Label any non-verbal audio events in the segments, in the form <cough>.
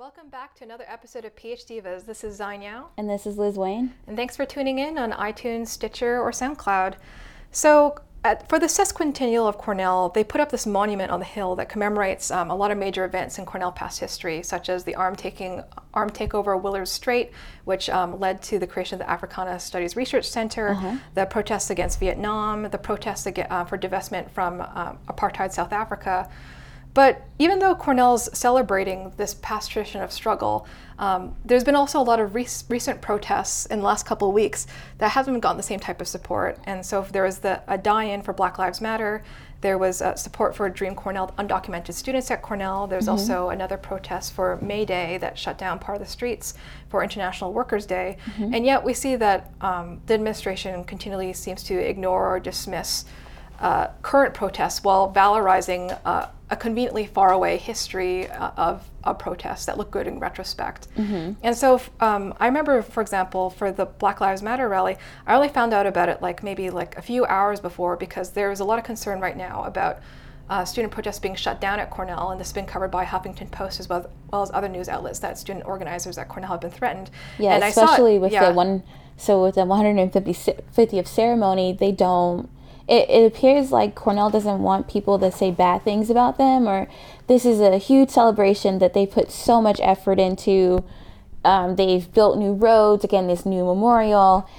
Welcome back to another episode of PhDivas. This is Xine Yao. And this is Liz Wayne. And thanks for tuning in on iTunes, Stitcher, or SoundCloud. So, at, for the sesquicentennial of Cornell, they put up this monument on the hill that commemorates um, a lot of major events in Cornell past history, such as the arm taking arm takeover of Willard Straight, which um, led to the creation of the Africana Studies Research Center, uh-huh. the protests against Vietnam, the protests against, uh, for divestment from uh, apartheid South Africa. But even though Cornell's celebrating this past tradition of struggle, um, there's been also a lot of recent protests in the last couple of weeks that haven't gotten the same type of support. And so there was the, a die-in for Black Lives Matter. There was uh, support for Dream Cornell undocumented students at Cornell. There's mm-hmm. also another protest for May Day that shut down part of the streets for International Workers' Day. Mm-hmm. And yet we see that um, the administration continually seems to ignore or dismiss uh, current protests while valorizing uh, a conveniently faraway history uh, of, of protests that look good in retrospect. Mm-hmm. And so um, I remember, for example, for the Black Lives Matter rally, I only found out about it like maybe like a few hours before because there was a lot of concern right now about uh, student protests being shut down at Cornell, and this has been covered by Huffington Post as well, well, as other news outlets that student organizers at Cornell have been threatened. Yeah, and especially it, with yeah. the one. So with the 150th ceremony, they don't it, it appears like Cornell doesn't want people to say bad things about them, or this is a huge celebration that they put so much effort into. Um, they've built new roads, again, this new memorial,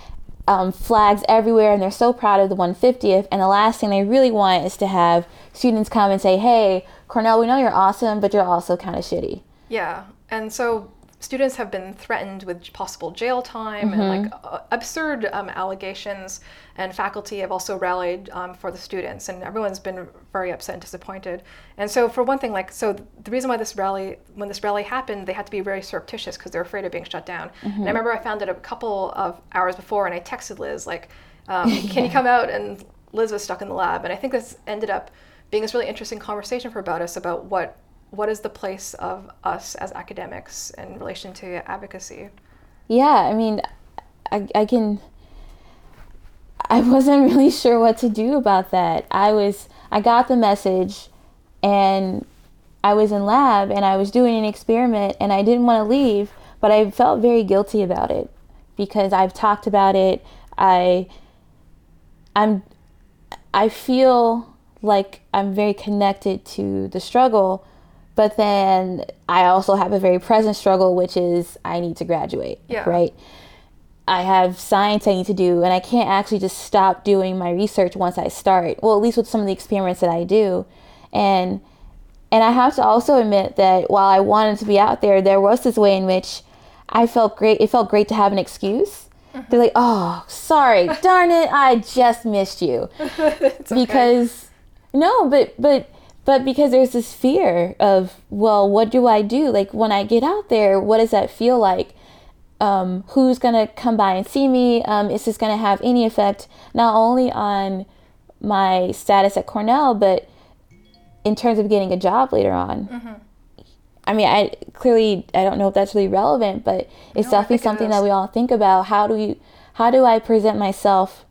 um, flags everywhere, and they're so proud of the 150th. And the last thing they really want is to have students come and say, Hey, Cornell, we know you're awesome, but you're also kind of shitty. Yeah. And so students have been threatened with possible jail time mm-hmm. and like uh, absurd um, allegations and faculty have also rallied um, for the students and everyone's been very upset and disappointed and so for one thing like so the reason why this rally when this rally happened they had to be very surreptitious because they're afraid of being shut down mm-hmm. and i mm-hmm. remember i found it a couple of hours before and i texted liz like um, <laughs> can you come out and liz was stuck in the lab and i think this ended up being this really interesting conversation for about us about what what is the place of us as academics in relation to advocacy? Yeah, I mean, I, I can. I wasn't <laughs> really sure what to do about that. I was, I got the message and I was in lab and I was doing an experiment and I didn't want to leave, but I felt very guilty about it because I've talked about it. I, I'm, I feel like I'm very connected to the struggle, but then I also have a very present struggle, which is I need to graduate. Yeah. Right. I have science I need to do, and I can't actually just stop doing my research once I start. Well, at least with some of the experiments that I do, and and I have to also admit that while I wanted to be out there, there was this way in which I felt great. It felt great to have an excuse. Mm-hmm. They're like, "Oh, sorry, <laughs> darn it, I just missed you," <laughs> because okay. no, but but but because there's this fear of well what do i do? Like when i get out there what does that feel like? Um, who's going to come by and see me? Um, is this going to have any effect not only on my status at cornell but in terms of getting a job later on? Mm-hmm. i mean i clearly i don't know if that's really relevant but it's no, definitely something that we all think about. How do you how do i present myself?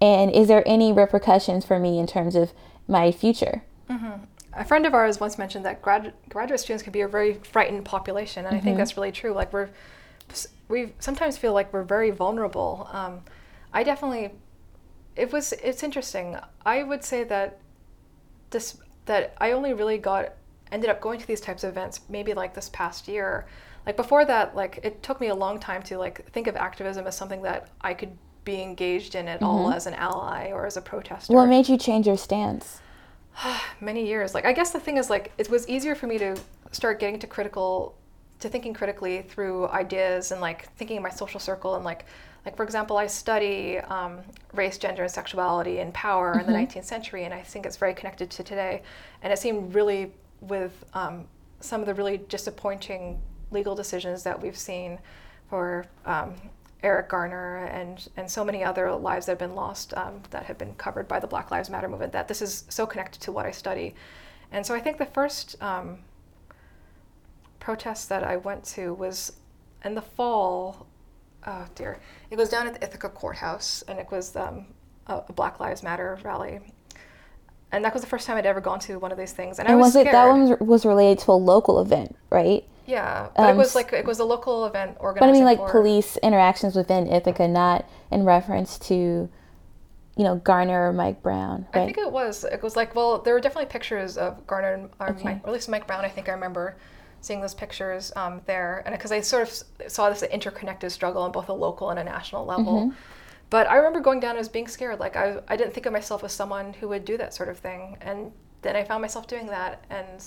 And is there any repercussions for me in terms of my future Mm-hmm. A friend of ours once mentioned that grad- graduate students can be a very frightened population, and mm-hmm. I think mm-hmm. that's really true. Like we're, we sometimes feel like we're very vulnerable. Um, I definitely, it was it's interesting. I would say that this that I only really got ended up going to these types of events maybe like this past year. Like before that, like it took me a long time to like think of activism as something that I could be engaged in at mm-hmm. all as an ally or as a protester. What made you change your stance? <sighs> many years. Like I guess the thing is like it was easier for me to start getting to critical to thinking critically through ideas and like thinking in my social circle and like like for example i study um, race gender and sexuality and power mm-hmm. in the 19th mm-hmm. century and i think it's very connected to today and it seemed really with um, some of the really disappointing legal decisions that we've seen for um, Eric Garner and and so many other lives that have been lost um, that have been covered by the Black Lives Matter movement. That this is so connected to what I study, and so I think the first um, protest that I went to was in the fall. Oh dear, it was down at the Ithaca Courthouse, and it was um, a, a Black Lives Matter rally and that was the first time I'd ever gone to one of these things. And, and I was, was it that one was related to a local event, right? Yeah, but Um, it was like it was a local event organized. But I mean, like for, police interactions within Ithaca, not in reference to, you know, Garner or Mike Brown, I think it was. It was like well, there were definitely pictures of Garner and or, Okay. Mike, or at least Mike Brown. I think I remember seeing those pictures um, there, and because I sort of saw this interconnected struggle on both a local and a national level. Mm-hmm. But I remember going down as being scared. Like I, I didn't think of myself as someone who would do that sort of thing, and then I found myself doing that, and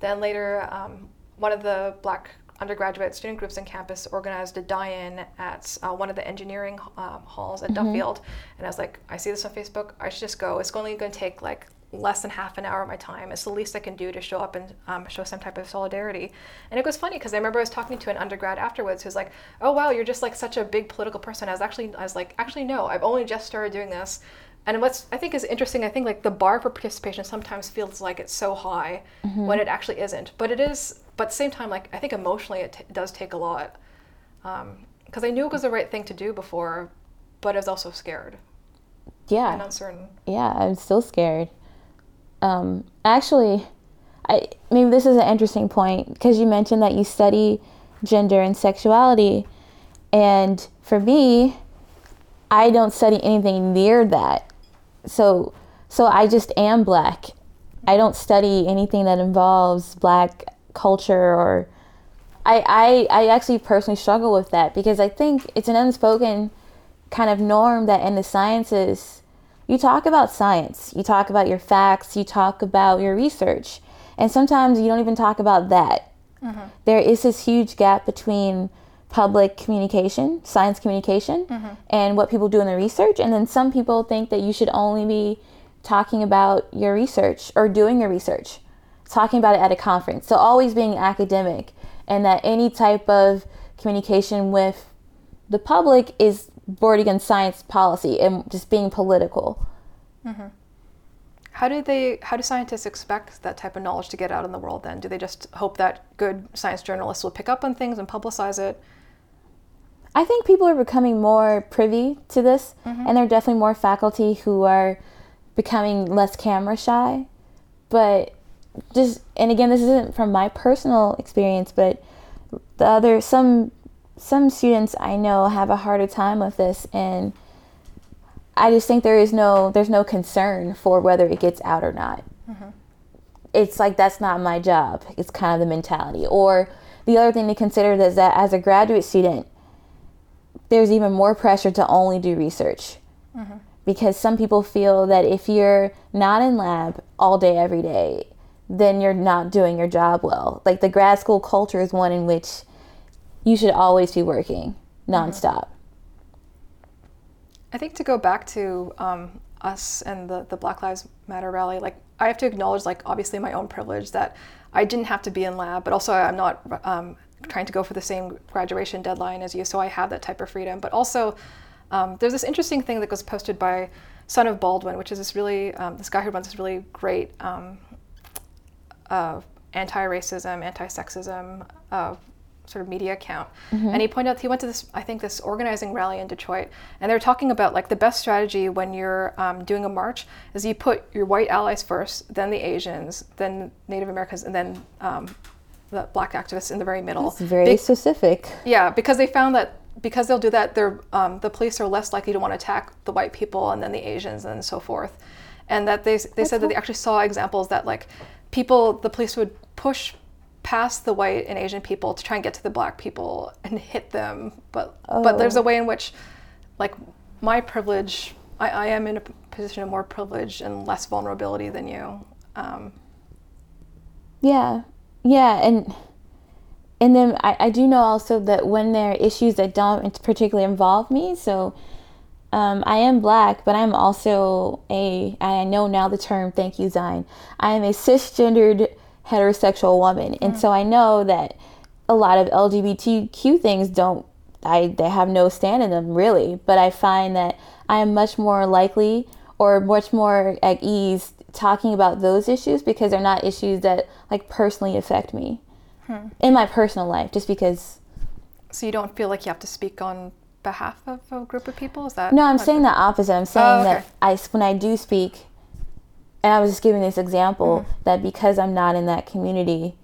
then later, um, one of the black undergraduate student groups on campus organized a die-in at uh, one of the engineering um, halls at Duffield, and I was like, I see this on Facebook. I should just go. It's only going to take like less than half an hour of my time. It's the least I can do to show up and um, show some type of solidarity. And it was funny because I remember I was talking to an undergrad afterwards who's like, "Oh wow, you're just like such a big political person." I was actually, I was like, actually no, I've only just started doing this. And what's I think is interesting, I think like the bar for participation sometimes feels like it's so high when it actually isn't. But it is. But at the same time, like I think emotionally it t- does take a lot. Because I knew it was the right thing to do before, but I was also scared yeah. and uncertain. yeah, I'm still scared. Um, actually, I maybe this is an interesting point because you mentioned that you study gender and sexuality, and for me, I don't study anything near that. So, so I just am black. I don't study anything that involves black culture or. I, I, I actually personally struggle with that because I think it's an unspoken kind of norm that in the sciences you talk about science, you talk about your facts, you talk about your research, and sometimes you don't even talk about that. Mm-hmm. There is this huge gap between public communication, science communication, mm-hmm. and what people do in the research, and then some people think that you should only be talking about your research or doing your research, talking about it at a conference. So always being academic, and that any type of communication with the public is bordering on science policy and just being political. Mm-hmm. How do they? How do scientists expect that type of knowledge to get out in the world? Then do they just hope that good science journalists will pick up on things and publicize it? I think people are becoming more privy to this, mm-hmm. and there are definitely more faculty who are becoming less camera shy. But just, and again, this isn't from my personal experience, but the other some some students I know have a harder time with this, and I just think there is no there's no concern for whether it gets out or not. Mm-hmm. It's like that's not my job. It's kind of the mentality. Or the other thing to consider is that as a graduate student, there's even more pressure to only do research mm-hmm. because some people feel that if you're not in lab all day every day then you're not doing your job well. Like the grad school culture is one in which you should always be working nonstop. I think to go back to um, us and the, the Black Lives Matter rally, like I have to acknowledge, like obviously my own privilege that I didn't have to be in lab, but also I'm not um, trying to go for the same graduation deadline as you, so I have that type of freedom. But also, um, there's this interesting thing that was posted by Son of Baldwin, which is this really um, this guy who runs this really great um, uh, anti-racism, anti-sexism uh, sort of media account, and he pointed out he went to this I think this organizing rally in Detroit, and they're talking about like the best strategy when you're um, doing a march is you put your white allies first, then the Asians, then Native Americans, and then um, the black activists in the very middle. it's very Be- specific yeah, because they found that because they'll do that, they're, um, the police are less likely to want to attack the white people and then the Asians and so forth. And that they, they said that they actually saw examples that like people, the police would push past the white and Asian people to try and get to the black people and hit them. But but there's a way in which, like, my privilege, I, I am in a position of more privilege and less vulnerability than you. Um, Yeah, yeah, and and then I, I do know also that when there are issues that don't particularly involve me, so um, I am black, but I'm also a I know now the term thank you Zion. I am a cisgendered heterosexual woman, and so I know that a lot of LGBTQ things don't I they have no stand in them really, but I find that I am much more likely or much more at ease talking about those issues because they're not issues that like personally affect me in my personal life just because so you don't feel like you have to speak on behalf of a group of people? Is that no i'm saying the opposite i'm saying Oh, that i when i do speak and i was just giving this example Mm-hmm. that because i'm not in that community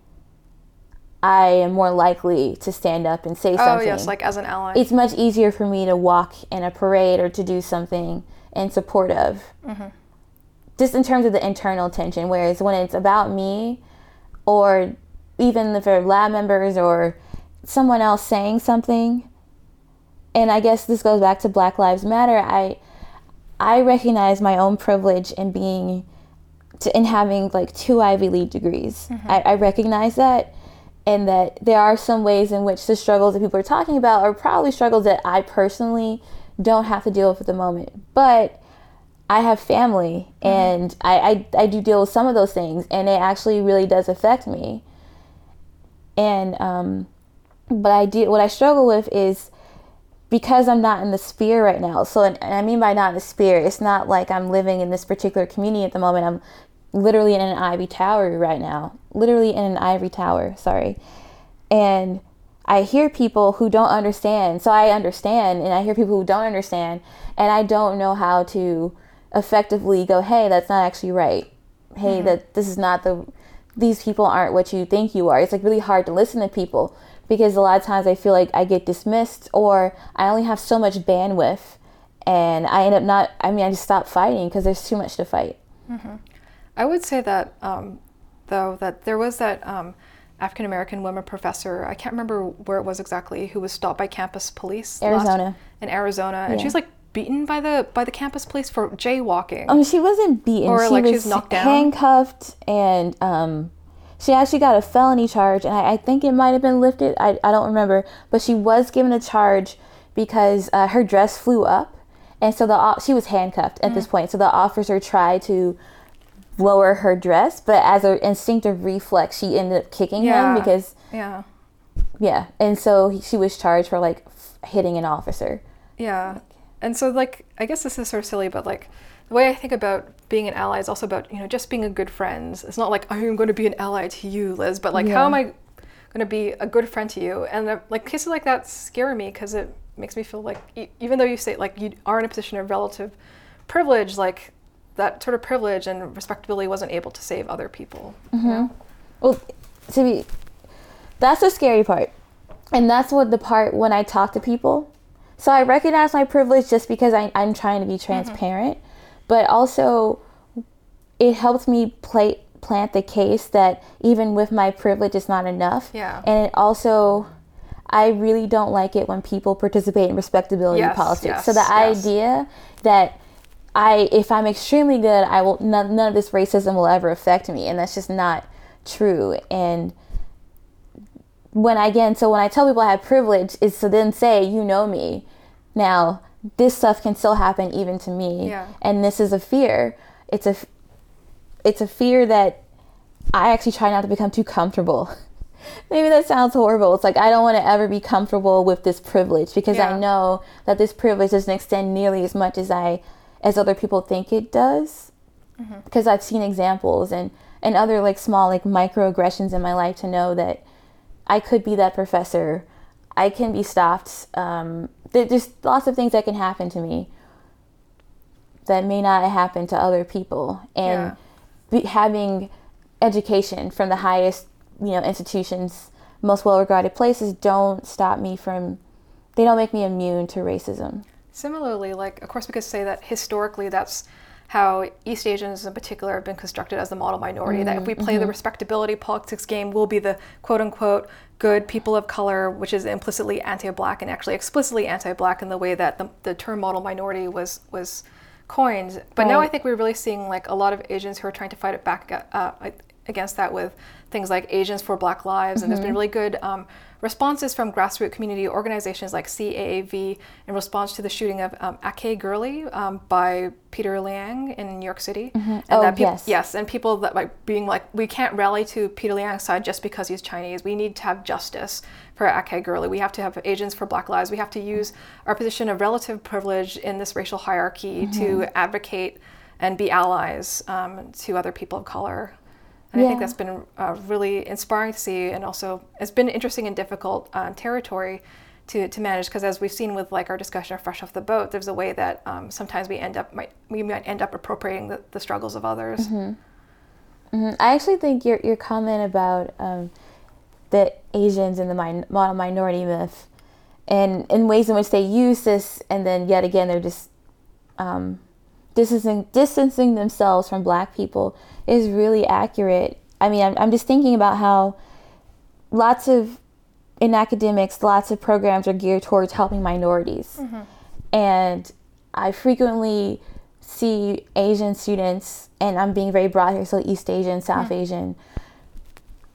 I am more likely to stand up and say Oh something. Oh yes, like as an ally. it's much easier for me to walk in a parade or to do something in support of. Just in terms of the internal tension. Whereas when it's about me, or even if they're lab members or someone else saying something, and I guess this goes back to Black Lives Matter. I I recognize my own privilege in being to, in having like two Ivy League degrees. I, I recognize that, and that there are some ways in which the struggles that people are talking about are probably struggles that I personally don't have to deal with at the moment. But I have family, and I, I I do deal with some of those things, and it actually really does affect me. And um, but I do what I struggle with is because I'm not in the sphere right now. So, and, I mean by not in the sphere, it's not like I'm living in this particular community at the moment. I'm literally in an ivy tower right now. Literally in an ivory tower, sorry. And I hear people who don't understand. So I understand, and I hear people who don't understand, and I don't know how to effectively go, hey, that's not actually right. Hey, mm-hmm. that this is not the, these people aren't what you think you are. It's like really hard to listen to people because a lot of times I feel like I get dismissed or I only have so much bandwidth and I end up not, I mean, I just stop fighting because there's too much to fight. I would say that, um, though, that there was that um, African American woman professor, I can't remember where it was exactly, who was stopped by campus police. last- in Arizona. And she was like beaten by the by the campus police for jaywalking. Mean, she wasn't beaten. Or, she like, she was was knocked down? handcuffed, and um, she actually got a felony charge, and I, I think it might have been lifted. I, I don't remember, but she was given a charge because uh, her dress flew up, and so the she was handcuffed at Mm. this point. So the officer tried to lower her dress, but as an instinctive reflex, she ended up kicking Yeah. him because yeah. yeah, and so he- she was charged for like f- hitting an officer. Yeah. And so like I guess this is sort of silly, but like the way I think about being an ally is also about, you know, just being a good friend. It's not like I'm going to be an ally to you, Liz, but like Yeah. how am I going to be a good friend to you? And uh, like cases like that scare me because it makes me feel like e- even though you say like you are in a position of relative privilege, like that sort of privilege and respectability wasn't able to save other people. You know? Well, to be, that's the scary part. And that's what the part when I talk to people. So I recognize my privilege just because I, I'm trying to be transparent, but also it helps me play, plant the case that even with my privilege, it's not enough. Yeah. And it also, I really don't like it when people participate in respectability Yes, politics. so the yes, yes. idea that I, if I'm extremely good, I will none, none of this racism will ever affect me, and that's just not true. And when I, again, so when I tell people I have privilege, is to then say, you know me. Now, this stuff can still happen even to me, Yeah. and this is a fear. It's a, it's a fear that I actually try not to become too comfortable. <laughs> Maybe that sounds horrible. It's like I don't want to ever be comfortable with this privilege because Yeah. I know that this privilege doesn't extend nearly as much as I as other people think it does. Because I've seen examples and and other like small like microaggressions in my life to know that I could be that professor. I can be stopped. Um, there, there's lots of things that can happen to me that may not happen to other people. And be, having education from the highest, you know, institutions, most well-regarded places, don't stop me from. They don't make me immune to racism. Similarly, like of course we could say that historically that's how East Asians in particular have been constructed as the model minority. that if we play the respectability politics game, we'll be the quote unquote good people of color, which is implicitly anti-black and actually explicitly anti-black in the way that the, the term model minority was was coined. But now I think we're really seeing like a lot of Asians who are trying to fight it back uh, against that with things like Asians for Black Lives, and there's been really good um, responses from grassroots community organizations like CAAV in response to the shooting of um, Akai Gurley um, by Peter Liang in New York City. And Oh, that peop- yes. yes, and people that like being like, we can't rally to Peter Liang's side just because he's Chinese. We need to have justice for Akai Gurley. We have to have agents for Black Lives. We have to use our position of relative privilege in this racial hierarchy to Mm-hmm. advocate and be allies um, to other people of color. And I think that's been uh, really inspiring to see, and also it's been interesting and difficult uh, territory to, to manage because as we've seen with like our discussion of fresh off the boat, there's a way that um, sometimes we end up might we might end up appropriating the, the struggles of others. Mhm. I actually think your your comment about um, the Asians and the min- minority myth, and in ways in which they use this, and then yet again they're just um, distancing distancing themselves from Black people is really accurate. I mean, I'm, I'm just thinking about how lots of in academics, lots of programs are geared towards helping minorities, mm-hmm. and I frequently see Asian students, and I'm being very broad here, so East Asian, South mm-hmm. Asian,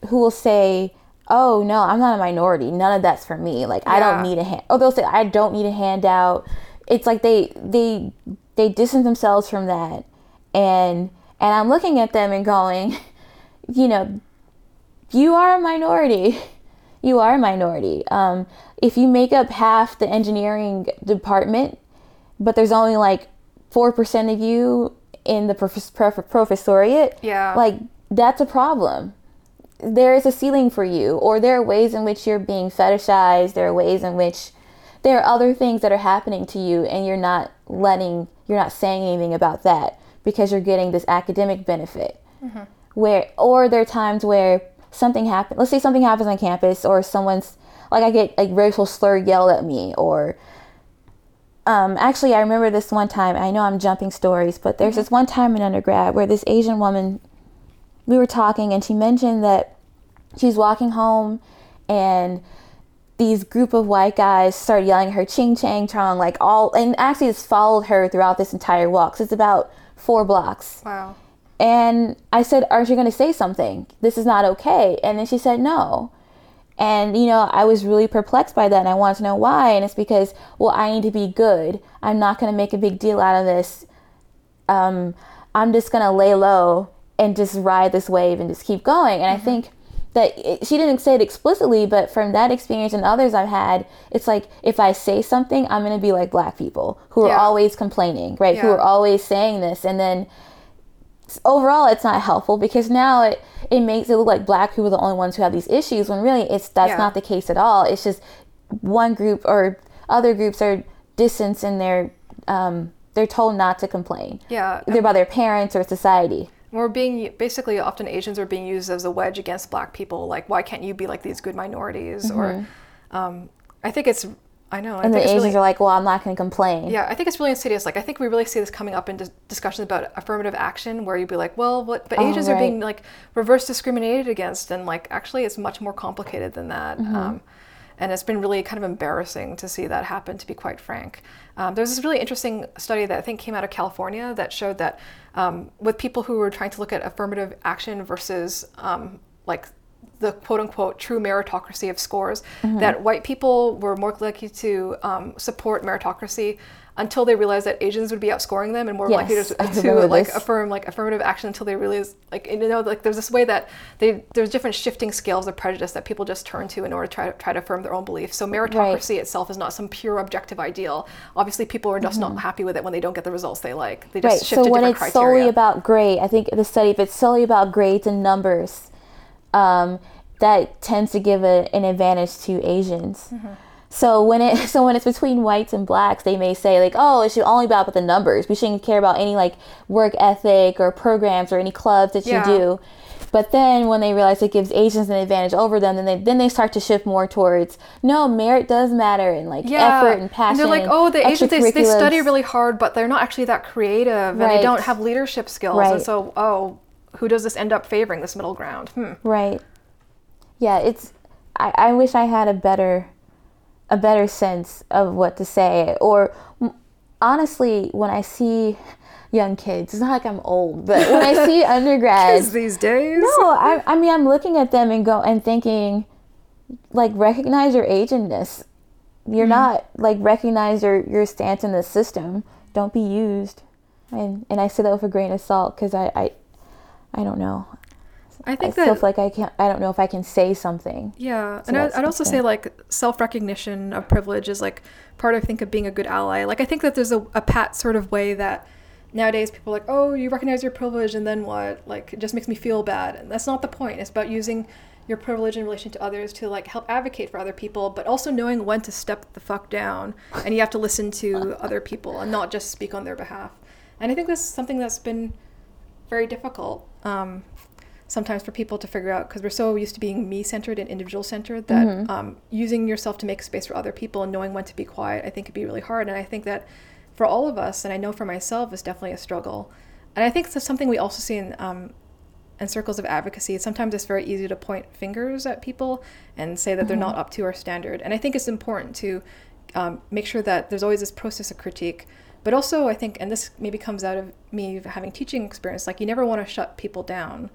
who will say, "Oh no, I'm not a minority. None of that's for me. Like yeah. I don't need a hand." Or they'll say, "I don't need a handout." It's like they they they distance themselves from that, and and I'm looking at them and going, <laughs> you know, you are a minority. <laughs> You are a minority. Um, if you make up half the engineering department, but there's only like four percent of you in the prof- prof- professoriate, yeah, like that's a problem there is a ceiling for you, or there are ways in which you're being fetishized, there are ways in which there are other things that are happening to you, and you're not letting, you're not saying anything about that because you're getting this academic benefit. Mm-hmm. Where, or there are times where something happens, let's say something happens on campus, or someone's, like I get like racial slur yelled at me, or um, actually, I remember this one time. I know I'm jumping stories, but there's mm-hmm. this one time in undergrad where this Asian woman we were talking and she mentioned that she's walking home and these group of white guys started yelling her ching chang chong like all and actually it's followed her throughout this entire walk. So it's about four blocks. Wow. And i said aren't you going to say something? This is not okay. And then she said no. And you know i was really perplexed by that and i wanted to know why and it's because well i need to be good. I'm not going to make a big deal out of this. Um, i'm just going to lay low and just ride this wave and just keep going. And mm-hmm. I think that it, she didn't say it explicitly, but from that experience and others I've had, it's like if I say something, I'm going to be like black people who yeah. are always complaining, right? Yeah. Who are always saying this. And then overall, it's not helpful because now it, it makes it look like black people are the only ones who have these issues when really it's that's yeah. not the case at all. It's just one group or other groups are distanced and they're um, they're told not to complain. Yeah, either by their parents or society we're being basically often Asians are being used as a wedge against Black people. Like, why can't you be like these good minorities? Mm-hmm. Or, um, I think it's I know. And I the Asians really, are like, well, I'm not going to complain. Yeah, I think it's really insidious. Like, I think we really see this coming up in dis- discussions about affirmative action, where you'd be like, well, what? But oh, Asians right. are being like reverse discriminated against, and like actually, it's much more complicated than that. Mm-hmm. Um, and it's been really kind of embarrassing to see that happen, to be quite frank. Um, there's this really interesting study that I think came out of California that showed that um, with people who were trying to look at affirmative action versus um, like the quote unquote true meritocracy of scores, mm-hmm. that white people were more likely to um, support meritocracy until they realized that Asians would be outscoring them and more yes, likely to, to like this. affirm like affirmative action until they realize like you know like there's this way that they there's different shifting scales of prejudice that people just turn to in order to try to try to affirm their own beliefs. So meritocracy right. itself is not some pure objective ideal. Obviously, people are just mm-hmm. not happy with it when they don't get the results they like. They just right. shift so when it's criteria. solely about grade, I think the study if it's solely about grades and numbers, um, that tends to give a, an advantage to Asians. Mm-hmm so when it <laughs> so when it's between whites and blacks, they may say like, "Oh, it should only be about the numbers. We shouldn't care about any like work ethic or programs or any clubs that yeah. you do." But then when they realize it gives Asians an advantage over them, then they then they start to shift more towards no merit does matter and like yeah. effort and passion. And they're like, oh, the Asians they, they, study really hard, but they're not actually that creative and they don't have leadership skills. Right. And so, oh, who does this end up favoring? This middle ground. Hmm. Right. Yeah, it's. I, I wish I had a better a better sense of what to say. Or honestly, when I see young kids, it's not like I'm old, but when I see <laughs> undergrads these days, no, I, I mean I'm looking at them and go and thinking, like recognize your agedness. You're mm-hmm. not like recognize your your stance in the system. Don't be used, and and I say that with a grain of salt because I, I I don't know. I think I that, feel like I can't. I don't know if I can say something. Yeah, so and I'd, I'd also say like self recognition of privilege is like part, I think, of being a good ally. Like I think that there's a, a pat sort of way that nowadays people are like, oh, you recognize your privilege, and then what? Like it just makes me feel bad, and that's not the point. It's about using your privilege in relation to others to like help advocate for other people, but also knowing when to step the fuck down, and you have to listen to <laughs> other people and not just speak on their behalf. And I think that's something that's been very difficult. Um, sometimes for people to figure out because we're so used to being me centered and individual centered that Mm-hmm. um, using yourself to make space for other people and knowing when to be quiet, I think could be really hard. And I think that for all of us, and I know for myself, is definitely a struggle. And I think it's something we also see in um, in circles of advocacy. Sometimes it's very easy to point fingers at people and say that they're not up to our standard. And I think it's important to um, make sure that there's always this process of critique. But also, I think, and this maybe comes out of me having teaching experience, like you never want to shut people down.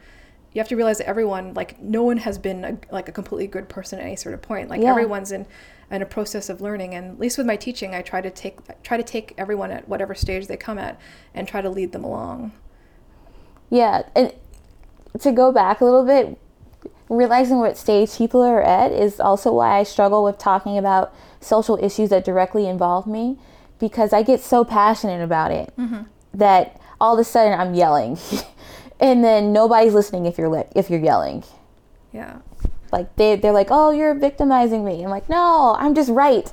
You have to realize that everyone, like no one has been a, like a completely good person at any sort of point. Like Yeah. everyone's in in a process of learning. And at least with my teaching, I try to take try to take everyone at whatever stage they come at and try to lead them along. Yeah, and to go back a little bit, realizing what stage people are at is also why I struggle with talking about social issues that directly involve me because I get so passionate about it mm-hmm. that all of a sudden I'm yelling. <laughs> and then nobody's listening if you're li- if you're yelling. Yeah. Like they they're like, "Oh, you're victimizing me." I'm like, "No, I'm just right."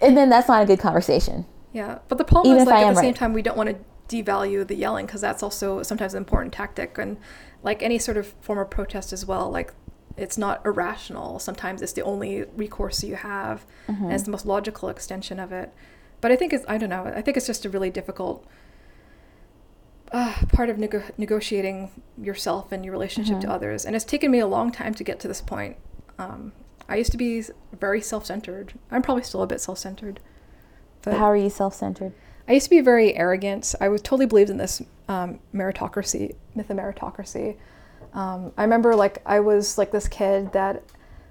And then that's not a good conversation. Yeah, but the problem Even is like at the same right. time we don't want to devalue the yelling because that's also sometimes an important tactic and like any sort of form of protest as well. Like it's not irrational. Sometimes it's the only recourse you have, and mm-hmm. it's the most logical extension of it. But I think it's I don't know. I think it's just a really difficult uh, part of nego- negotiating yourself and your relationship to others. And it's taken me a long time to get to this point. Um, I used to be very self-centered. I'm probably still a bit self-centered. But How are you self-centered? I used to be very arrogant. I was totally believed in this um, meritocracy, myth of meritocracy. Um, I remember like I was like this kid that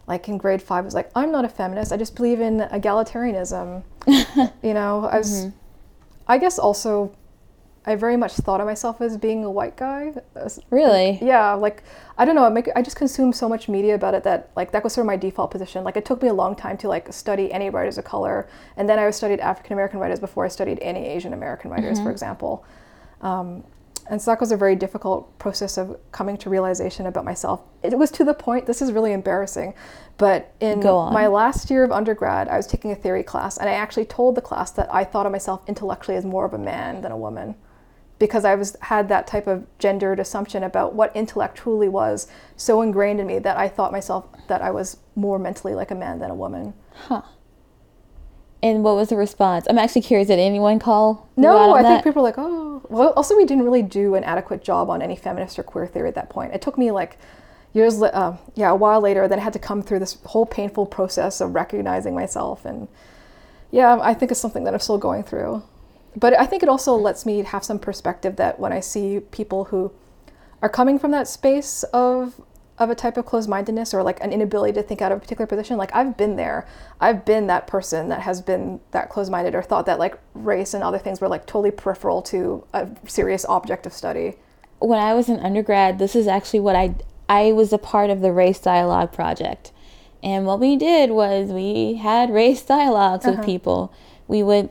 like in grade five was like, I'm not a feminist. I just believe in egalitarianism. <laughs> you know, I was, I guess also, I very much thought of myself as being a white guy. Really? yeah, like I don't know. I make I just consumed so much media about it that like that was sort of my default position. Like it took me a long time to like study any writers of color, and then I studied African American writers before I studied any Asian American writers, for example. Um, and so that was a very difficult process of coming to realization about myself. It was to the point. This is really embarrassing, but in my last year of undergrad, I was taking a theory class, and I actually told the class that I thought of myself intellectually as more of a man than a woman because I was had that type of gendered assumption about what intellect truly was so ingrained in me that I thought myself that I was more mentally like a man than a woman. Huh. And what was the response? I'm actually curious. Did anyone call? No, I that? think people were like, oh. Well, also we didn't really do an adequate job on any feminist or queer theory at that point. It took me like years, uh, yeah, a while later. Then I had to come through this whole painful process of recognizing myself, and yeah, I think it's something that I'm still going through. But I think it also lets me have some perspective that when I see people who are coming from that space of of a type of closed-mindedness or like an inability to think out of a particular position like i've been there i've been that person that has been that closed-minded or thought that like race and other things were like totally peripheral to a serious object of study when I was in undergrad, this is actually what I I was a part of the race dialogue project. And what we did was we had race <laughs> dialogues with uh-huh. people. We would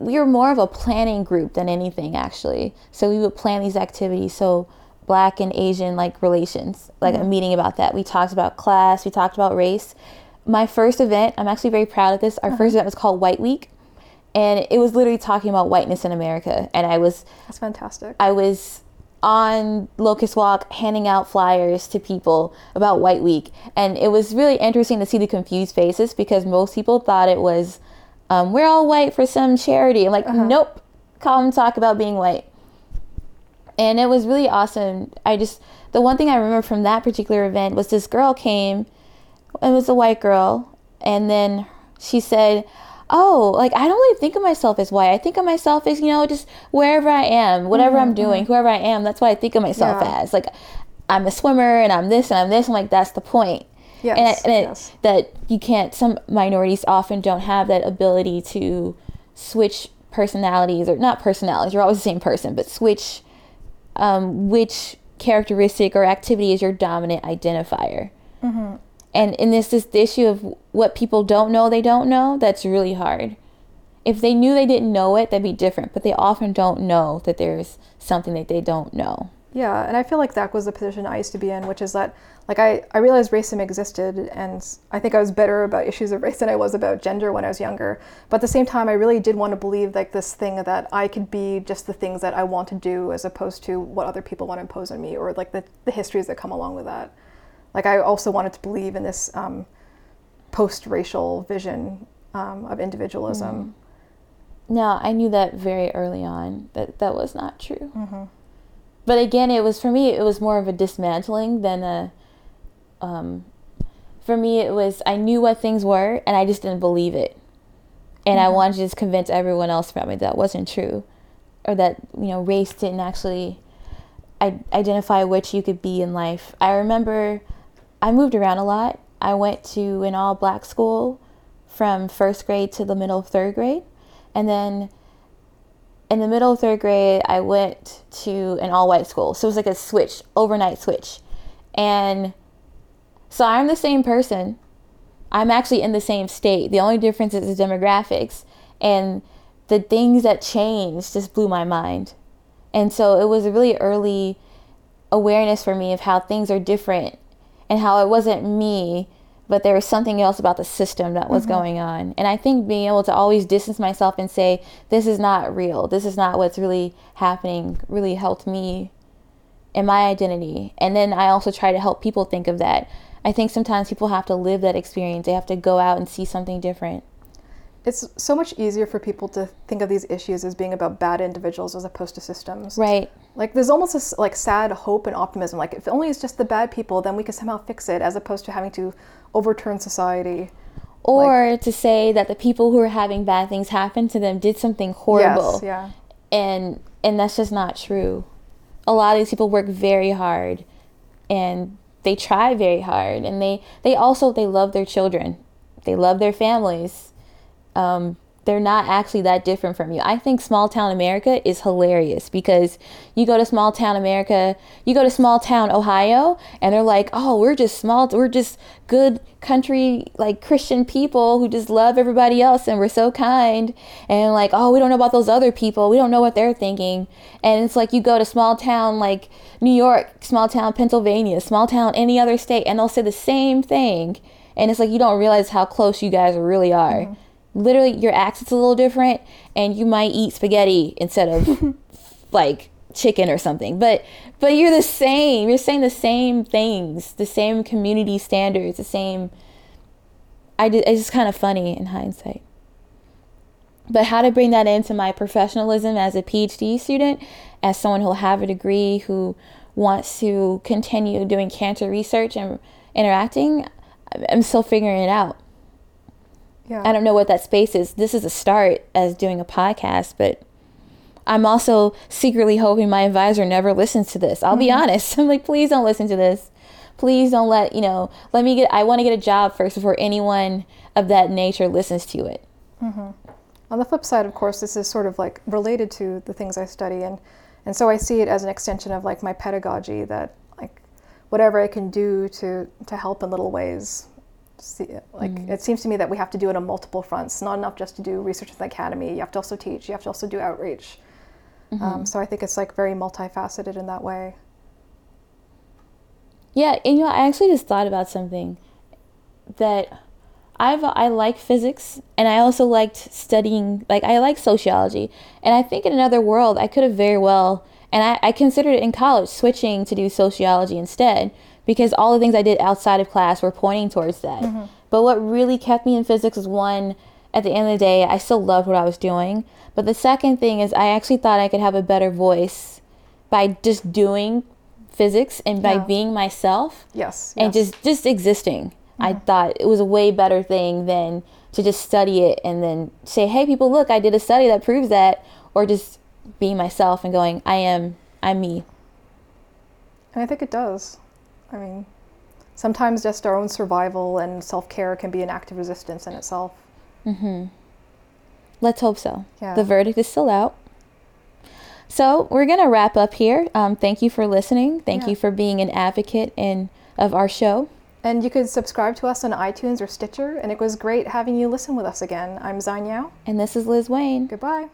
we were more of a planning group than anything actually. So we would plan these activities. So black and Asian like relations, like a mm-hmm. meeting about that. We talked about class, we talked about race. My first event, I'm actually very proud of this. Our first uh-huh. event was called White Week. And it was literally talking about whiteness in America. And I was that's fantastic I was on Locust Walk handing out flyers to people about White Week. And it was really interesting to see the confused faces because most people thought it was, um, we're all white for some charity. I'm like, uh-huh. nope, come talk about being white. And it was really awesome. I just, the one thing I remember from that particular event was this girl came, it was a white girl, and then she said, oh, like I don't really think of myself as white. I think of myself as, you know, just wherever I am, whatever mm-hmm, I'm doing, mm-hmm. whoever I am, that's what I think of myself Yeah. as. Like I'm a swimmer and I'm this and I'm this. I'm like, that's the point. And, Yes, and it- yes. that you can't, some minorities often don't have that ability to switch personalities or not personalities, you're always the same person, but switch um, which characteristic or activity is your dominant identifier. And in this, this the issue of what people don't know they don't know, that's really hard. If they knew they didn't know it, that'd be different. But they often don't know that there's something that they don't know. Yeah, and I feel like that was the position I used to be in, which is that like I, I realized racism existed and I think I was better about <laughs> issues of race than I was about gender when I was younger. But at the same time I really did want to believe like this thing that I could be just the things that I want to do as opposed to what other people want to impose on me or like the, the histories that come along with that. Like I also wanted to believe in this um, post-racial vision um, of individualism. Mm. No, I knew that very early on that that was not true. Mm-hmm. But again, it was for me. It was more of a dismantling than a um, for me, it was I knew what things were and I just didn't believe it. And mm-hmm. I wanted to just convince everyone else about me that wasn't true or that, you know, race didn't actually identify which you could be in life. I remember I moved around a lot. I went to an all black school from first grade to the middle of third grade. And then in the middle of third grade, I went to an all white school. So it was like a switch, overnight switch. And so I'm the same person. I'm actually in the same state. The only difference is the demographics. And the things that changed just blew my mind. And so it was a really early awareness for me of how things are different and how it wasn't me, but there was something else about the system that was mm-hmm. going on. And I think being able to always distance myself and say, this is not real, this is not what's really happening, really helped me in my identity. And then I also try to help people think of that. I think sometimes people have to live that experience. They have to go out and see something different. It's so much easier for people to think of these issues as being about bad individuals as opposed to systems. Right. Like there's almost this like sad hope and optimism. Like if only it's just the bad people, then we can somehow fix it, as opposed to having to overturn society. Or like, to say that the people who are having bad things happen to them did something horrible. Yes, yeah. And and that's just not true. A lot of these people work very hard and they try very hard and they they also they love their children. They love their families. Um, they're not actually that different from you. I think small town America is hilarious because you go to small town America, you go to small town Ohio, and they're like, oh, we're just small, we're just good country, like Christian people who just love everybody else and we're so kind. And like, oh, we don't know about those other people, we don't know what they're thinking. And it's like you go to small town like New York, small town Pennsylvania, small town any other state, and they'll say the same thing. And it's like you don't realize how close you guys really are. Mm-hmm literally your accent's a little different and you might eat spaghetti instead of <laughs> like chicken or something. But but you're the same. You're saying the same things the same community standards the same i did, it's just kind of funny in hindsight. But how to bring that into my professionalism as a phd student as someone who'll have a degree who wants to continue doing cancer research and interacting i'm still figuring it out yeah. I don't know what that space is. This is a start as doing a podcast, but I'm also secretly hoping my advisor never listens to this. I'll mm-hmm. be honest. <laughs> I'm like, please don't listen to this. Please don't let, you know, let me get, I want to get a job first before anyone of that nature listens to it. Mm-hmm. On the flip side, of course, this is sort of like related to the things I study. And, and so I see it as an extension of like my pedagogy that like whatever I can do to, to help in little ways see it. Like mm. it seems to me that we have to do it on multiple fronts. Not enough just to do research in the academy. You have to also teach. You have to also do outreach. Mm-hmm. Um, so I think it's like very multifaceted in that way. Yeah, and you know, I actually just thought about something that I've I like physics and I also liked studying like I like sociology and I think in another world I could have very well and I, I considered it in college switching to do sociology instead because all the things I did outside of class were pointing towards that. Mm-hmm. But what really kept me in physics was one, at the end of the day, I still loved what I was doing. But the second thing is, I actually thought I could have a better voice by just doing physics and by yeah. being myself. Yes. And yes. just just existing. Mm-hmm. I thought it was a way better thing than to just study it and then say, "Hey, people, look, I did a study that proves that," or just being myself and going, "I am, I'm me." And I think it does. I mean, sometimes just our own survival and self care can be an act of resistance in itself. Mm-hmm. Let's hope so. Yeah. The verdict is still out. So we're gonna wrap up here. Um, thank you for listening. Thank yeah. you for being an advocate in of our show. And you could subscribe to us on iTunes or Stitcher. And it was great having you listen with us again. I'm Xine Yao. And this is Liz Wayne. Goodbye.